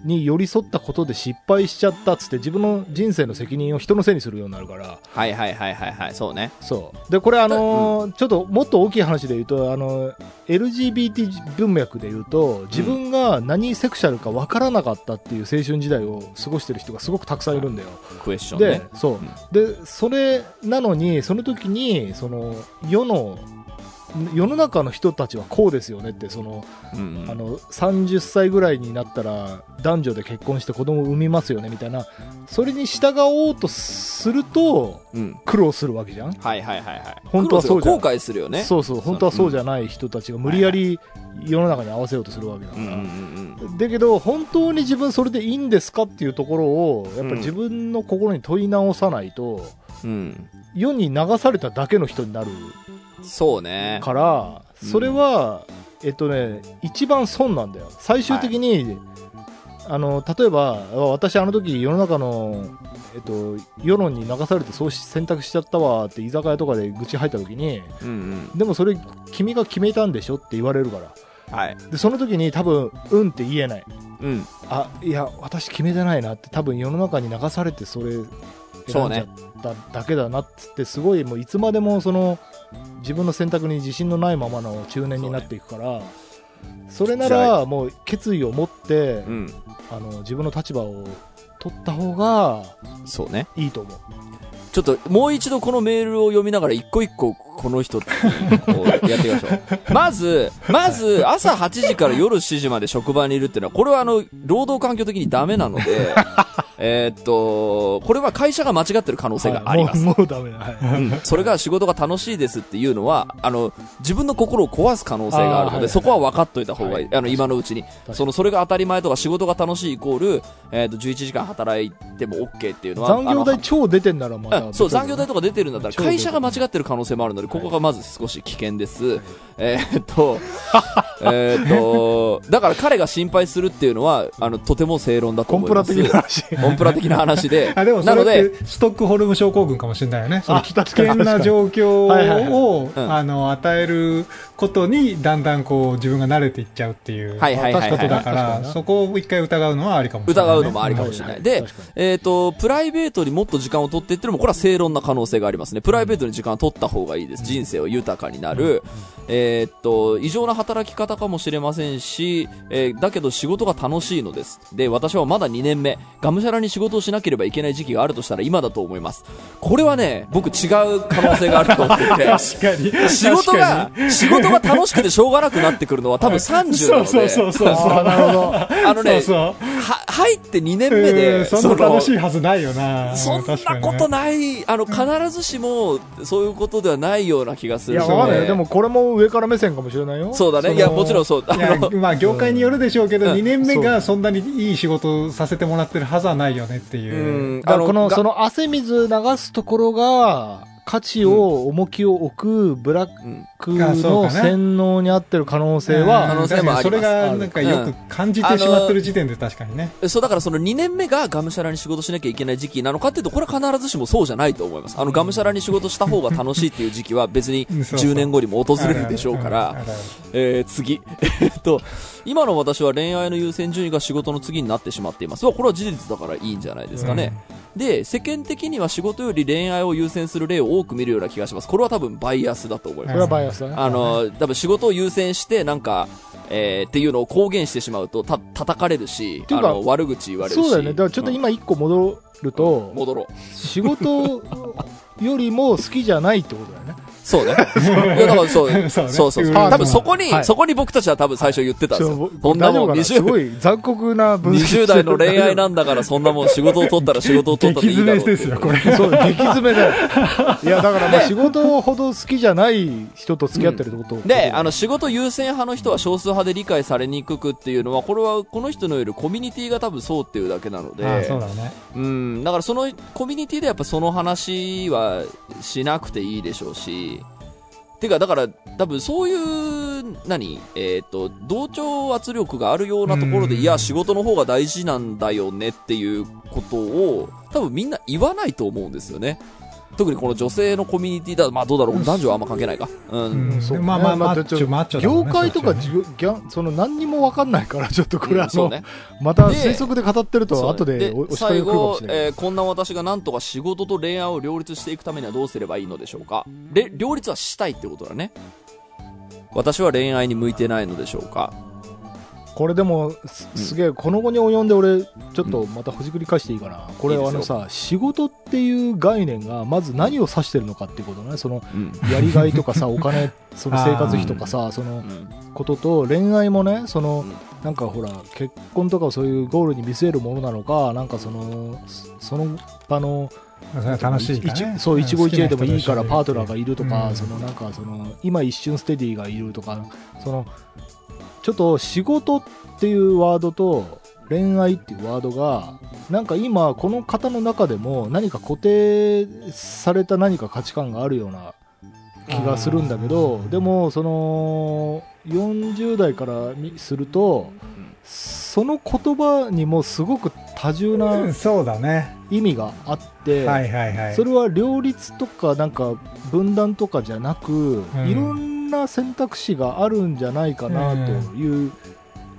に寄り添ったことで失敗しちゃったっつって自分の人生の責任を人のせいにするようになるから、はいはいはいはいはい、そうね。そう。で、これあのーちょっともっと大きい話で言うと、あのー LGBT 文脈で言うと、自分が何セクシャルか分からなかったっていう青春時代を過ごしてる人がすごくたくさんいるんだよ。クエスチョンでね。、そう。で、それなのに、その時に、その、世の、世の中の人たちはこうですよねって、その、うんうんあの、30歳ぐらいになったら、男女で結婚して子供を産みますよね、みたいな、それに従おうとすると、うん。苦労するわけじゃん？はいはいはいはい。本当はそうじゃん後悔するよね。そうそう、本当はそうじゃない人たちが無理やり世の中に合わせようとするわけだから。うんうんうんだけど、本当に自分それでいいんですかっていうところを、やっぱり自分の心に問い直さないと、うん。うん。世に流されただけの人になるそうね。から、うんそれは、えっとね、一番損なんだよ。最終的に、あの、例えば、私あの時世の中の、えっと、世論に流されてそうし選択しちゃったわって居酒屋とかで愚痴入った時に、うんでもそれ君が決めたんでしょって言われるから。うん。はい。で、その時に多分、うんって言えない。うん。あ、いや、私決めてないなって、多分世の中に流されてそれ選んじゃっただけだなっつって、すごいもういつまでもその、自分の選択に自信のないままの中年になっていくから、それならもう決意を持って、うん。あの、自分の立場を取った方がそうね。いいと思う。ちょっと、もう一度このメールを読みながら一個一個この人、こうやっていきましょう。まず、まず、朝8時から夜7時まで職場にいるっていうのは、これはあの、労働環境的にダメなので、えーっと、これは会社が間違ってる可能性があります。はいもうもうダメだ。はいうんそれが仕事が楽しいですっていうのは、あの、自分の心を壊す可能性があるので、そこは分かっといた方がいい。はいあの、今のうちに。その、それが当たり前とか仕事が楽しいイコール、えっ、と、11時間働いても OK っていうのは、残業代超出てんならまた。うんそう、残業代とか出てるんだったら、会社が間違ってる可能性もあるので、ここがまず少し危険です。えーっと、えーっと、だから彼が心配するっていうのは、あの、とても正論だとコンプラ思います。的な話。コンプラ的な話で。あでもそなので、ストックホルム症候群かもしれないよね。危険な状況はいはいをうんあの与えることにだんだんこう自分が慣れていっちゃうっていうはいはいはい。だから、そこを一回疑うのはありかもしれない、ね。疑うのもありかもしれない。でえっ、と、プライベートにもっと時間を取っていってのも、これは正論な可能性がありますね。プライベートに時間を取った方がいいです。人生を豊かになる。えっと、異常な働き方かもしれませんし、えーだけど仕事が楽しいのです。で、私はまだ2年目、がむしゃらに仕事をしなければいけない時期があるとしたら今だと思います。これはね、僕違う可能性があると思っていて。確かに。仕事が、仕 事が楽しくてしょうがなくなってくるのは多分30なので。そうそうそうそう。なるほど。あのね、そうそうは、入って2年目うで、んそんな楽しいはずないよな。そんなことない、あの、必ずしも、そういうことではないような気がすいや、るのわかんないよ。で。でもこれも上から目線かもしれないよ。そうだね。のいや、もちろんそう。あいやの、まあ業界によるでしょうけど、うん2年目がそんなにいい仕事をさせてもらってるはずはないよねっていう。うんだからこの、がその汗水流すところが、価値を、重きを置くブラッうんクの洗脳に合ってる可能性うんは、可能性もありますそれがなんかよく感じてしまってる時点で確かにね。そう、だからその2年目ががむしゃらに仕事しなきゃいけない時期なのかっていうと、これは必ずしもそうじゃないと思います。あの、がむしゃらに仕事した方が楽しいっていう時期は別にう んそうそう10年後にも訪れるでしょうからえー、次。えっと、今の私は恋愛の優先順位が仕事の次になってしまっています。まあこれは事実だからいいんじゃないですかね。で、世間的には仕事より恋愛を優先する例を多く見るような気がします。これは多分バイアスだと思います。これはバイアスだね。あの、多分仕事を優先して、なんか、えー、っていうのを公言してしまうと、た、叩かれるし、ていあの、悪口言われるし。そうだよね。だからちょっと今一個戻るうん、と、戻ろ仕事よりも好きじゃないってことだよね。そうね。いや、だからそう、そうね。そうそう。多分そこに、はい。そこに僕たちは多分最初言ってたんですよ。こんなもん大丈夫かな？すご20、い残酷な分析20代の恋愛なんだからそんなもん仕事を取ったら仕事を取ったって いいだろうですよこれ。そう、激詰めだよ。いや、だからまあ仕事ほど好きじゃない人と付き合ってるってこと、で、あの、仕事優先派の人は少数派で理解されにくくっていうのは、これはこの人のいるコミュニティが多分そうっていうだけなので、ああそうだね。うん、だからそのコミュニティでやっぱその話はしなくていいでしょうし、てか、だから多分そういう、何？えっ、と、同調圧力があるようなところで、うんいや、仕事の方が大事なんだよねっていうことを、多分みんな言わないと思うんですよね。特にこの女性のコミュニティだまあどうだろう、男女はあんま関係ないか。うん。うんそうねまあまあマまあッチョマッチョだもんね業界とかじゅギャンその何にも分かんないから、ちょっとこれ、あの、うんそうね。またで推測で語ってると、そう後でおお叱り最が来るかも後し、れない。えーこんな私がなんとか仕事と恋愛を両立していくためにはどうすればいいのでしょうか？れ両立はしたいってことだね私は恋愛に向いてないのでしょうか？これでも、すすげえ、この後に及んで俺、ちょっとまたほじくり返していいかな。これあのさ、仕事っていう概念が、まず何を指してるのかっていうことね。その、うん、やりがいとかさ、お金、その生活費とかさ、そのう、ん。ことと、恋愛もね、そのうん、なんかほら、結婚とかをそういうゴールに見据えるものなのか、なんかその、その場の、楽しいね。そう一期一会でもいいからパートナーがいいるとか、うん。そのなんかその今一瞬ステディがいるとかそのちょっと仕事っていうワードと恋愛っていうワードがなんか今この方の中でも何か固定された何か価値観があるような気がするんだけどでもその40代からにするとその言葉にもすごく多重な意味があって、それは両立とかなんか分断とかじゃなく、ん。いろんな選択肢があるんじゃないかなという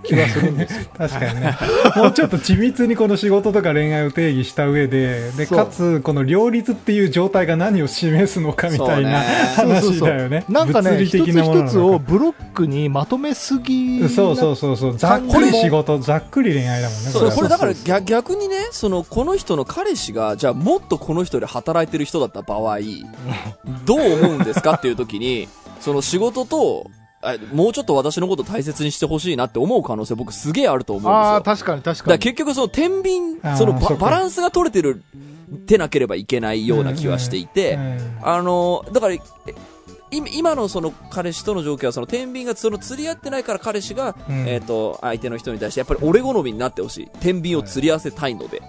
気がするんですよ。確かにね。もうちょっと緻密にこの仕事とか恋愛を定義した上で でかつこの両立っていう状態が何を示すのかみたいなそうね。話だよね。なんかね、一つ的なものなのか。一つをブロックにまとめすぎなそうそうそうそう。ざっくり仕事ざっくり恋愛だもんね。そうれこれだから逆逆にねそのこの人の彼氏がじゃあもっとこの人より働いてる人だった場合 どう思うんですかっていう時にその仕事とあもうちょっと私のこと大切にしてほしいなって思う可能性僕すげえあると思うんですよ。ああ、確かに確だかに。結局その天秤そのバランスが取れてるてなければいけないような気はしていて、うんあのだからえ今今のその彼氏との状況はその天秤がその釣り合ってないから彼氏が、うん。えっ、と相手の人に対してやっぱり俺好みになってほしい。天秤を釣り合わせたいので、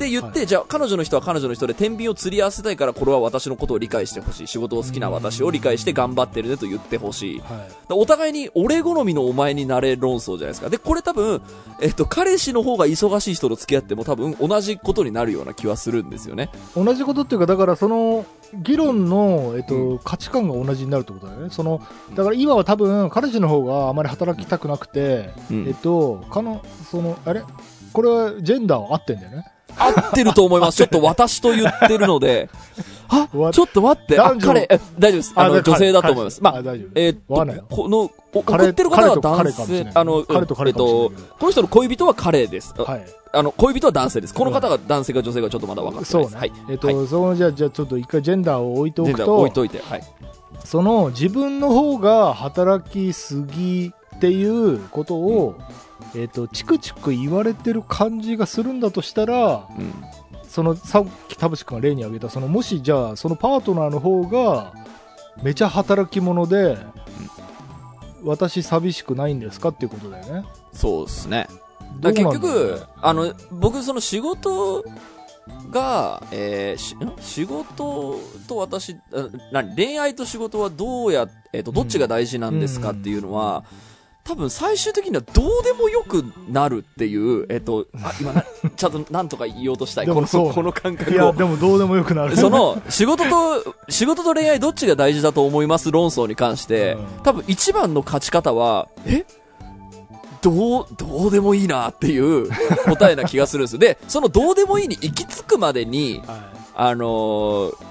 って言って、じゃあ彼女の人は彼女の人で天秤を釣り合わせたいからこれは私のことを理解してほしい仕事を好きな私を理解して頑張ってるねと言ってほしい、はいお互いに俺好みのお前になれ論争じゃないですか。で、これ多分、えっと、彼氏の方が忙しい人と付き合っても多分同じことになるような気はするんですよね。同じことっていうか、だからその、議論の、えっとう価値観が同じになるってことだよね。その、だから今は多分、彼氏の方があまり働きたくなくて、うんえっと、かの、その、あれ？これはジェンダーは合ってんだよね。合ってると思います。ちょっと私と言ってるので、あ、わちょっと待って、あ、彼、え大丈夫です。あの、だ女性だと思います。まあ。えーっと、この、お送彼ってる方は男性あの、えっとこの人の恋人は彼です。あはい。あの、恋人は男性です。この方が男性か女性かちょっとまだ分かってないです。そうね。はい。えっと、はいその、じゃあ、じゃあちょっと一回ジェンダーを置いておくと、置いといて、はい。その自分の方が働きすぎっていうことを、えっと、チクチク言われてる感じがするんだとしたら、うん。そのさっき田淵君が例に挙げたそのもしじゃあそのパートナーの方がめちゃ働き者で、私寂しくないんですかっていうことだよね。そうですね。だ結局、あの、僕、その仕事が、えー仕事と私、恋愛と仕事はどうや、えっ、と、どっちが大事なんですかっていうのは、多分最終的にはどうでもよくなるっていう、えっ、と、あ、今な、ちゃんとなんとか言おうとしたい。この、この感い覚を。やでもどうでもよくなるその、仕事と、仕事と恋愛どっちが大事だと思います論争に関して、うん多分一番の勝ち方は、え？どう、どうでもいいなっていう答えな気がするんですよ。で、そのどうでもいいに行き着くまでに、はあのー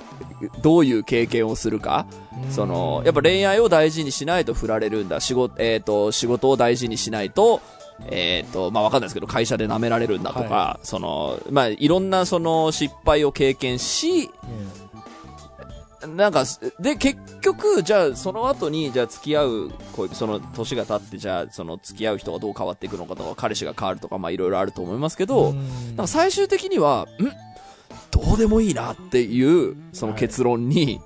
どういう経験をするか、いその、やっぱ恋愛を大事にしないと振られるんだ。仕事、えっ、と、仕事を大事にしないと、えっ、と、まあ、わかんないですけど、会社で舐められるんだとか、はその、まあ、いろんなその失敗を経験し、うん。なんか、で、結局、じゃあ、その後に、じゃあ、付き合う、こうその、年が経って、じゃあ、その、付き合う人がどう変わっていくのかとか、彼氏が変わるとか、まあ、いろいろあると思いますけど、なんか最終的には、ん？どうでもいいなっていう、その結論に、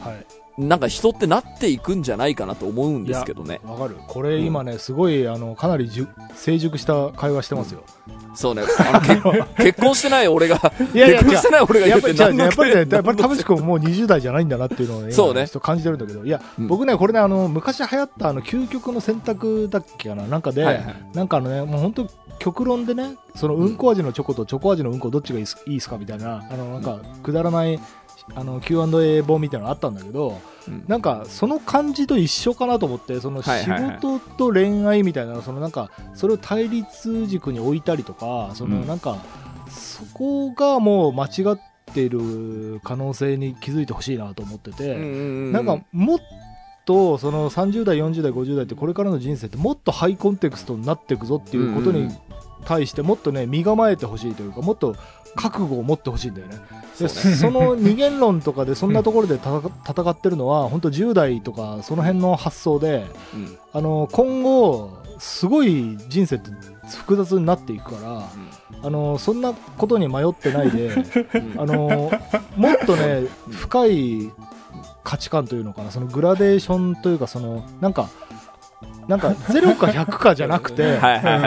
はい。なんか人ってなっていくんじゃないかなと思うんですけどね。わかる。これ今ね、すごい、あの、かなりじゅ成熟した会話してますよ。そうね。あの結 結婚してない俺が、いやいや結婚してない俺が言っやってぱり、じゃあ何のやっぱりね、やっぱり田淵君もう20代じゃないんだなっていうのをね、そうね感じてるんだけど、いや、うん僕ね、これね、あの、昔流行った、あの、究極の選択だっけかな、なんかで、はいはいなんかあのね、もう本当極論でね、その、うん。こ味のチョコとチョコ味のうんこどっちがいいっすいいっすかみたいな、あの、なんか、くだらない、あの、Q&A 本みたいなのあったんだけど、うん。なんか、その感じと一緒かなと思って、その仕事と恋愛みたいな、そのなんか、それを対立軸に置いたりとか、そのうん。なんか、そこがもう間違っている可能性に気づいてほしいなと思ってて、なんか、もっと、その30代、40代、50代ってこれからの人生ってもっとハイコンテクストになっていくぞっていうことに対してもっとね、身構えてほしいというか、もっと覚悟を持ってほしいんだよね。でそうね。その二元論とかでそんなところで戦 戦ってるのは、本当10代とかその辺の発想で、うん。あの、今後、すごい人生って複雑になっていくから、あの、そんなことに迷ってないで、うん。あの、もっとね、深い価値観というのかな、そのグラデーションというか、その、なんか、なんか0か100かじゃなくて、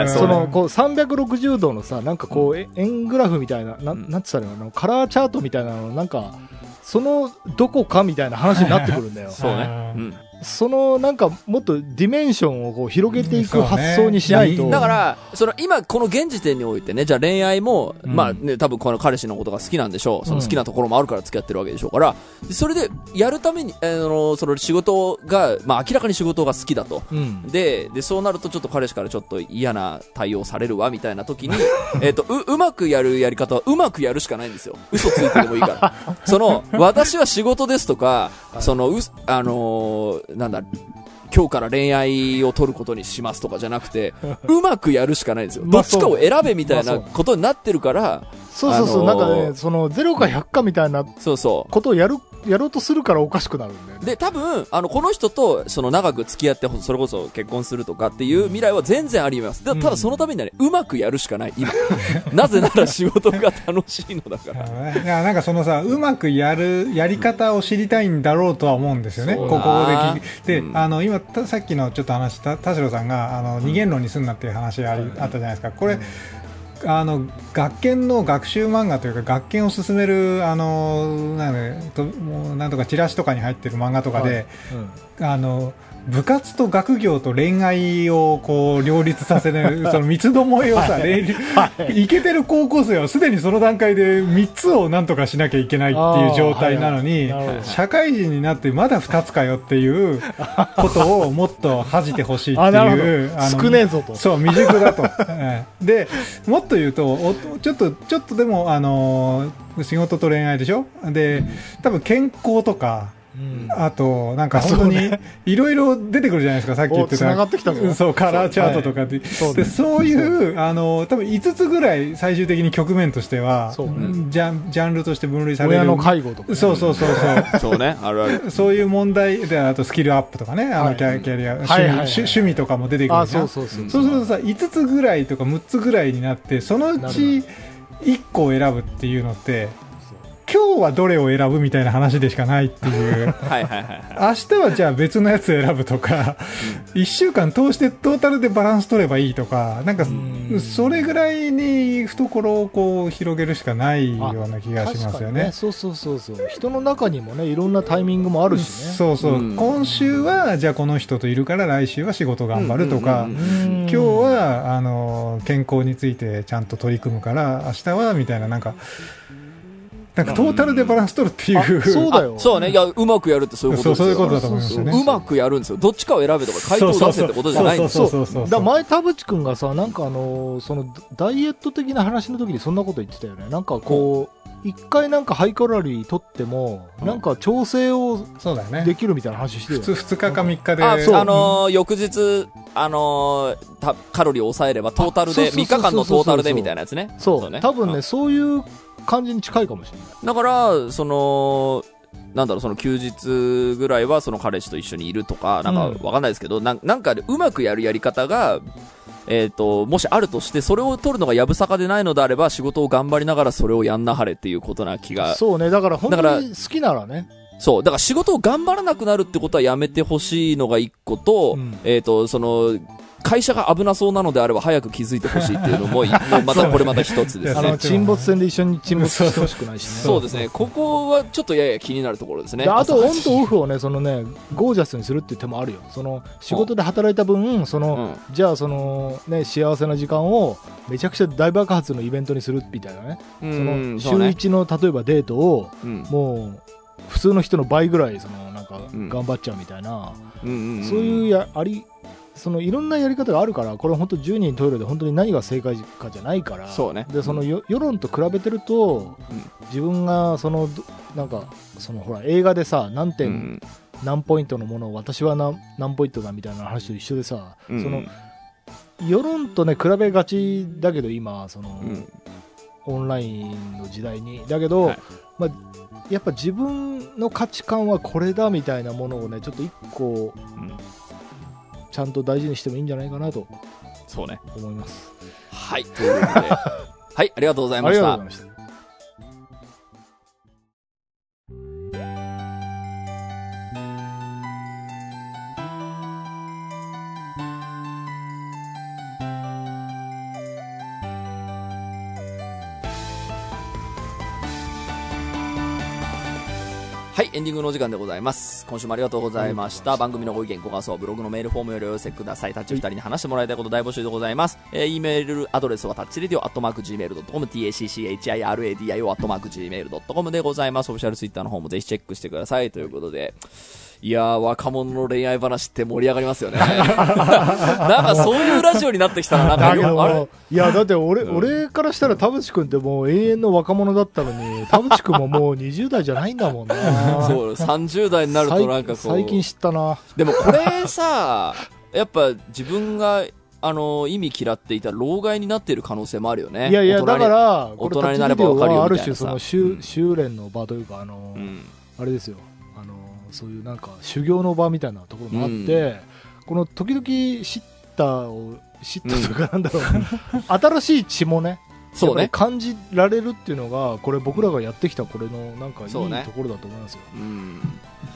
そのこう360度のさ、なんかこう、え円グラフみたいな、なうん。なんつったらカラーチャートみたいなの、なんか、そのどこかみたいな話になってくるんだよ。そうね。うんそのなんかもっとディメンションをこう広げていく発想にしないと。うんだから、その今この現時点においてね、じゃあ恋愛も、うんまあね、多分この彼氏のことが好きなんでしょう。その好きなところもあるから付き合ってるわけでしょうから、でそれでやるために、あの、その仕事が、まあ明らかに仕事が好きだと。うん。で、で、そうなるとちょっと彼氏からちょっと嫌な対応されるわ、みたいな時に、えっと、う、うまくやるやり方はうまくやるしかないんですよ。嘘ついてでもいいから。その、私は仕事ですとか、その、う、あのーなんだ、今日から恋愛を取ることにしますとかじゃなくて、うまくやるしかないんですよ。まあどっちかを選べみたいなことになってるから、そうそうそう、あのーなんかね、その0か100かみたいなそうそう。ことをやる、やろうとするからおかしくなるんだよね。で、多分、あの、この人と、その長く付き合って、それこそ結婚するとかっていう未来は全然あります。でただそのためにはね、うまくやるしかない、今。なぜなら仕事が楽しいのだから。いやなんかそのさ、うまくやる、やり方を知りたいんだろうとは思うんですよね。ここで。で、うんあの、今、たさっきのちょっと話した、田代さんが、あの、二元論にすんなっていう話あり、あったじゃないですか。これ、あの、学研の学習漫画というか、学研を進める、あの、なんでともうなんとかチラシとかに入ってる漫画とかで、うん。あの、部活と学業と恋愛をこう両立させる、その三つどもえをさ、恋いけてる高校生はすでにその段階で3つをなんとかしなきゃいけないっていう状態なのにはいはい社会人になってまだ2つかよっていう ことをもっと恥じてほしいってあ、なるいう。ほど。少ねえぞと。そう、未熟だと。ええで、もっと言うと、おちょっと、ちょっとでも、あのー仕事と恋愛でしょ？で、多分健康とか、うんあと、なんか本当に、いろいろ出てくるじゃないですか、さっき言ってお繋がた。ってきたそう、カラーチャートとかで。でそういう、あの、多分5つぐらい最終的に局面としては、ジャンジャンルとして分類される。親の介護とかね。そうそうそうそう。そうね、あるある。そういう問題で、あとスキルアップとかね、あはいのキャキャリア、趣味はいはいはい趣趣味とかも出てくるあ、じゃんそうそうそう。そうするとさ、5つぐらいとか6つぐらいになって、そのうち1個を選ぶっていうのって、今日はどれを選ぶみたいな話でしかないっていう。はいはいはいはい。明日はじゃあ別のやつ選ぶとか、1週間通してトータルでバランス取ればいいとか、なんかん、それぐらいに懐をこう広げるしかないような気がしますよね確かにね。。そうそうそうそう。人の中にもね、いろんなタイミングもあるしね。そうそう、うん今週はじゃあこの人といるから来週は仕事頑張るとか、今日はあの健康についてちゃんと取り組むから明日はみたいななんかなんかトータルでバランス取るっていう、あそうだよ。あそうね、いや、うまくやるってそういうことですよ。そうそういうことだと思いますよね。うまくやるんですよ。どっちかを選べとか回答を出せってことじゃないんですよ。そうそうそうそうだ前田淵君がさなんかあのーそのダイエット的な話の時にそんなこと言ってたよね。なんかこう一回なんかハイカロリー取ってもうん。なんか調整をそうだよね。できるみたいな話してる普よ通2日か3日で。あ、そう。あのー翌日、あのーたカロリーを抑えればトータルで、3あそうそうそうそう。日間のトータルでみたいなやつね。そう。ね。多分ねうん。そういう感じに近いかもしれない。だから、その、なんだろう、その休日ぐらいはその彼氏と一緒にいるとか、なんかうん。わかんないですけど、なんなんかうまくやるやり方が、えっ、と、もしあるとして、それを取るのがやぶさかでないのであれば、仕事を頑張りながらそれをやんなはれっていうことな気が。そうね、だから本当に好きならね。そう。だから仕事を頑張らなくなるってことはやめてほしいのが一個と、うんえっ、と、その、会社が危なそうなのであれば早く気づいてほしいっていうのも、もうまたこれまた一つですねあの、。沈没船で一緒に沈没してほしくないしね。そうですね。ここはちょっとやや気になるところですね。であと、朝オンとオフをね、そのね、ゴージャスにするっていう手もあるよ。その、仕事で働いた分、その、うんじゃあ、その、ね、幸せな時間を、めちゃくちゃ大爆発のイベントにするみたいなね。うその、ん、週そうね。1の、例えばデートを、うん。もう、普通の人の倍ぐらい、その、なんかうん、頑張っちゃうみたいな、そういうや、あり、そのいろんなやり方があるから、これ本当10人トイレで本当に何が正解かじゃないから、そうね。でそのよ世論と比べてると、うん。自分がそのどなんかそのほら映画でさ何点、うん。何ポイントのものを私は何何ポイントだみたいな話と一緒でさ、うん。その世論とね比べがちだけど今その、うん。オンラインの時代に。だけど、はい。まあ、やっぱ自分の価値観はこれだみたいなものをねちょっと一個うんちゃんと大事にしてもいいんじゃないかなとそうね。思います。はい。ということで。はい、ありがとうございましたありがとうござい。ました。グのお時間でございます。今週もありがとうございました。番組のご意見、ご感想はブログのメールフォームよりお寄せください。タッチ二人に話してもらいたいこと大募集でございます。えー、e メールアドレスはタッチレディオアットマーク Gmail.com、tacchiradio アットマーク Gmail.com でございます。オフィシャルツイッターの方もぜひチェックしてください。ということで、いやー、若者の恋愛話って盛り上がりますよね。なんかそういうラジオになってきたら、なんかよ、あれ？ど、いや、だって俺、うん俺からしたら田淵君ってもう永遠の若者だったのに、田淵君ももう20代じゃないんだもんな。そう、30代になるとなんかこう。最近知ったな。でもこれさ、やっぱ自分が、あの、意味嫌っていた老害になっている可能性もあるよね。いやいや、だから、こ大れ、人になればわかるよみたいなさある種、その修うん修練の場というか、あの、うん。あれですよ、そういうなんか修行の場みたいなところもあって、この時々知ったを、知ったというか、なんだろう、新しい血もね、そうね感じられるっていうのが、これ僕らがやってきたこれのなんかいいそうねところだと思いますよ。うん。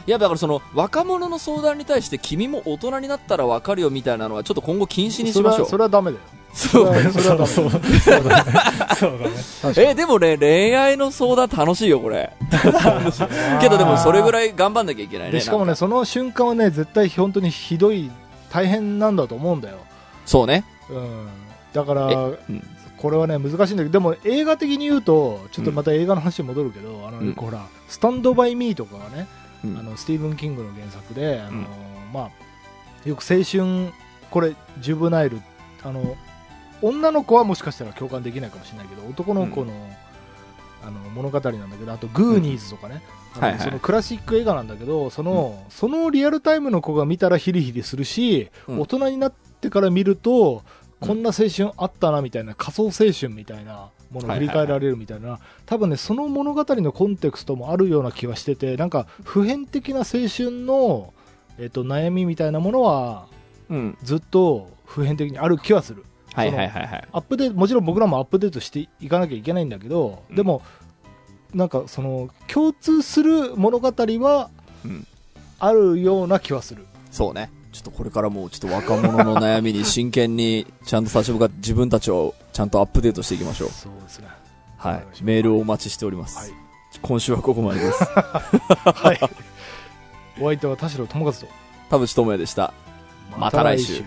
いや、だからその、若者の相談に対して君も大人になったらわかるよみたいなのはちょっと今後禁止にしましょう。それはそれはダメだよ。そう。れはそうそう そうだね。そうだね。え、でもね、恋愛の相談楽しいよ、これ。けどでもそれぐらい頑張んなきゃいけないね。でしかもね、その瞬間はね、絶対本当にひどい、大変なんだと思うんだよ。そうね。うん。だから、うんこれはね、難しいんだけど、でも映画的に言うと、ちょっとまた映画の話に戻るけど、あの、うんほら、スタンドバイミーとかがね、うんあの、スティーブン・キングの原作で、あの、うんまあ、よく青春、これ、ジュブナイル、あの、女の子はもしかしたら共感できないかもしれないけど、男の子の、あの物語なんだけど、あと、グーニーズとかね、あのそのクラシック映画なんだけど、その、そのリアルタイムの子が見たらヒリヒリするし、うん。大人になってから見ると、うんこんな青春あったなみたいな、仮想青春みたいなものを振り返られるみたいな、多分ね、その物語のコンテクストもあるような気はしてて、なんか普遍的な青春の、えっと悩みみたいなものは、うん。ずっと普遍的にある気はする。はいはいはいはい。アップデート、もちろん僕らもアップデートしていかなきゃいけないんだけど、うんでも、なんかその、共通する物語はうん、あるような気はする。そうね。ちょっとこれからもうちょっと若者の悩みに真剣にちゃんと立場が自分たちをちゃんとアップデートしていきましょう。そうですね。はいメールをお待ちしております。はい今週はここまでです。はい。お相手は田代智和と、田淵智也でした。また来週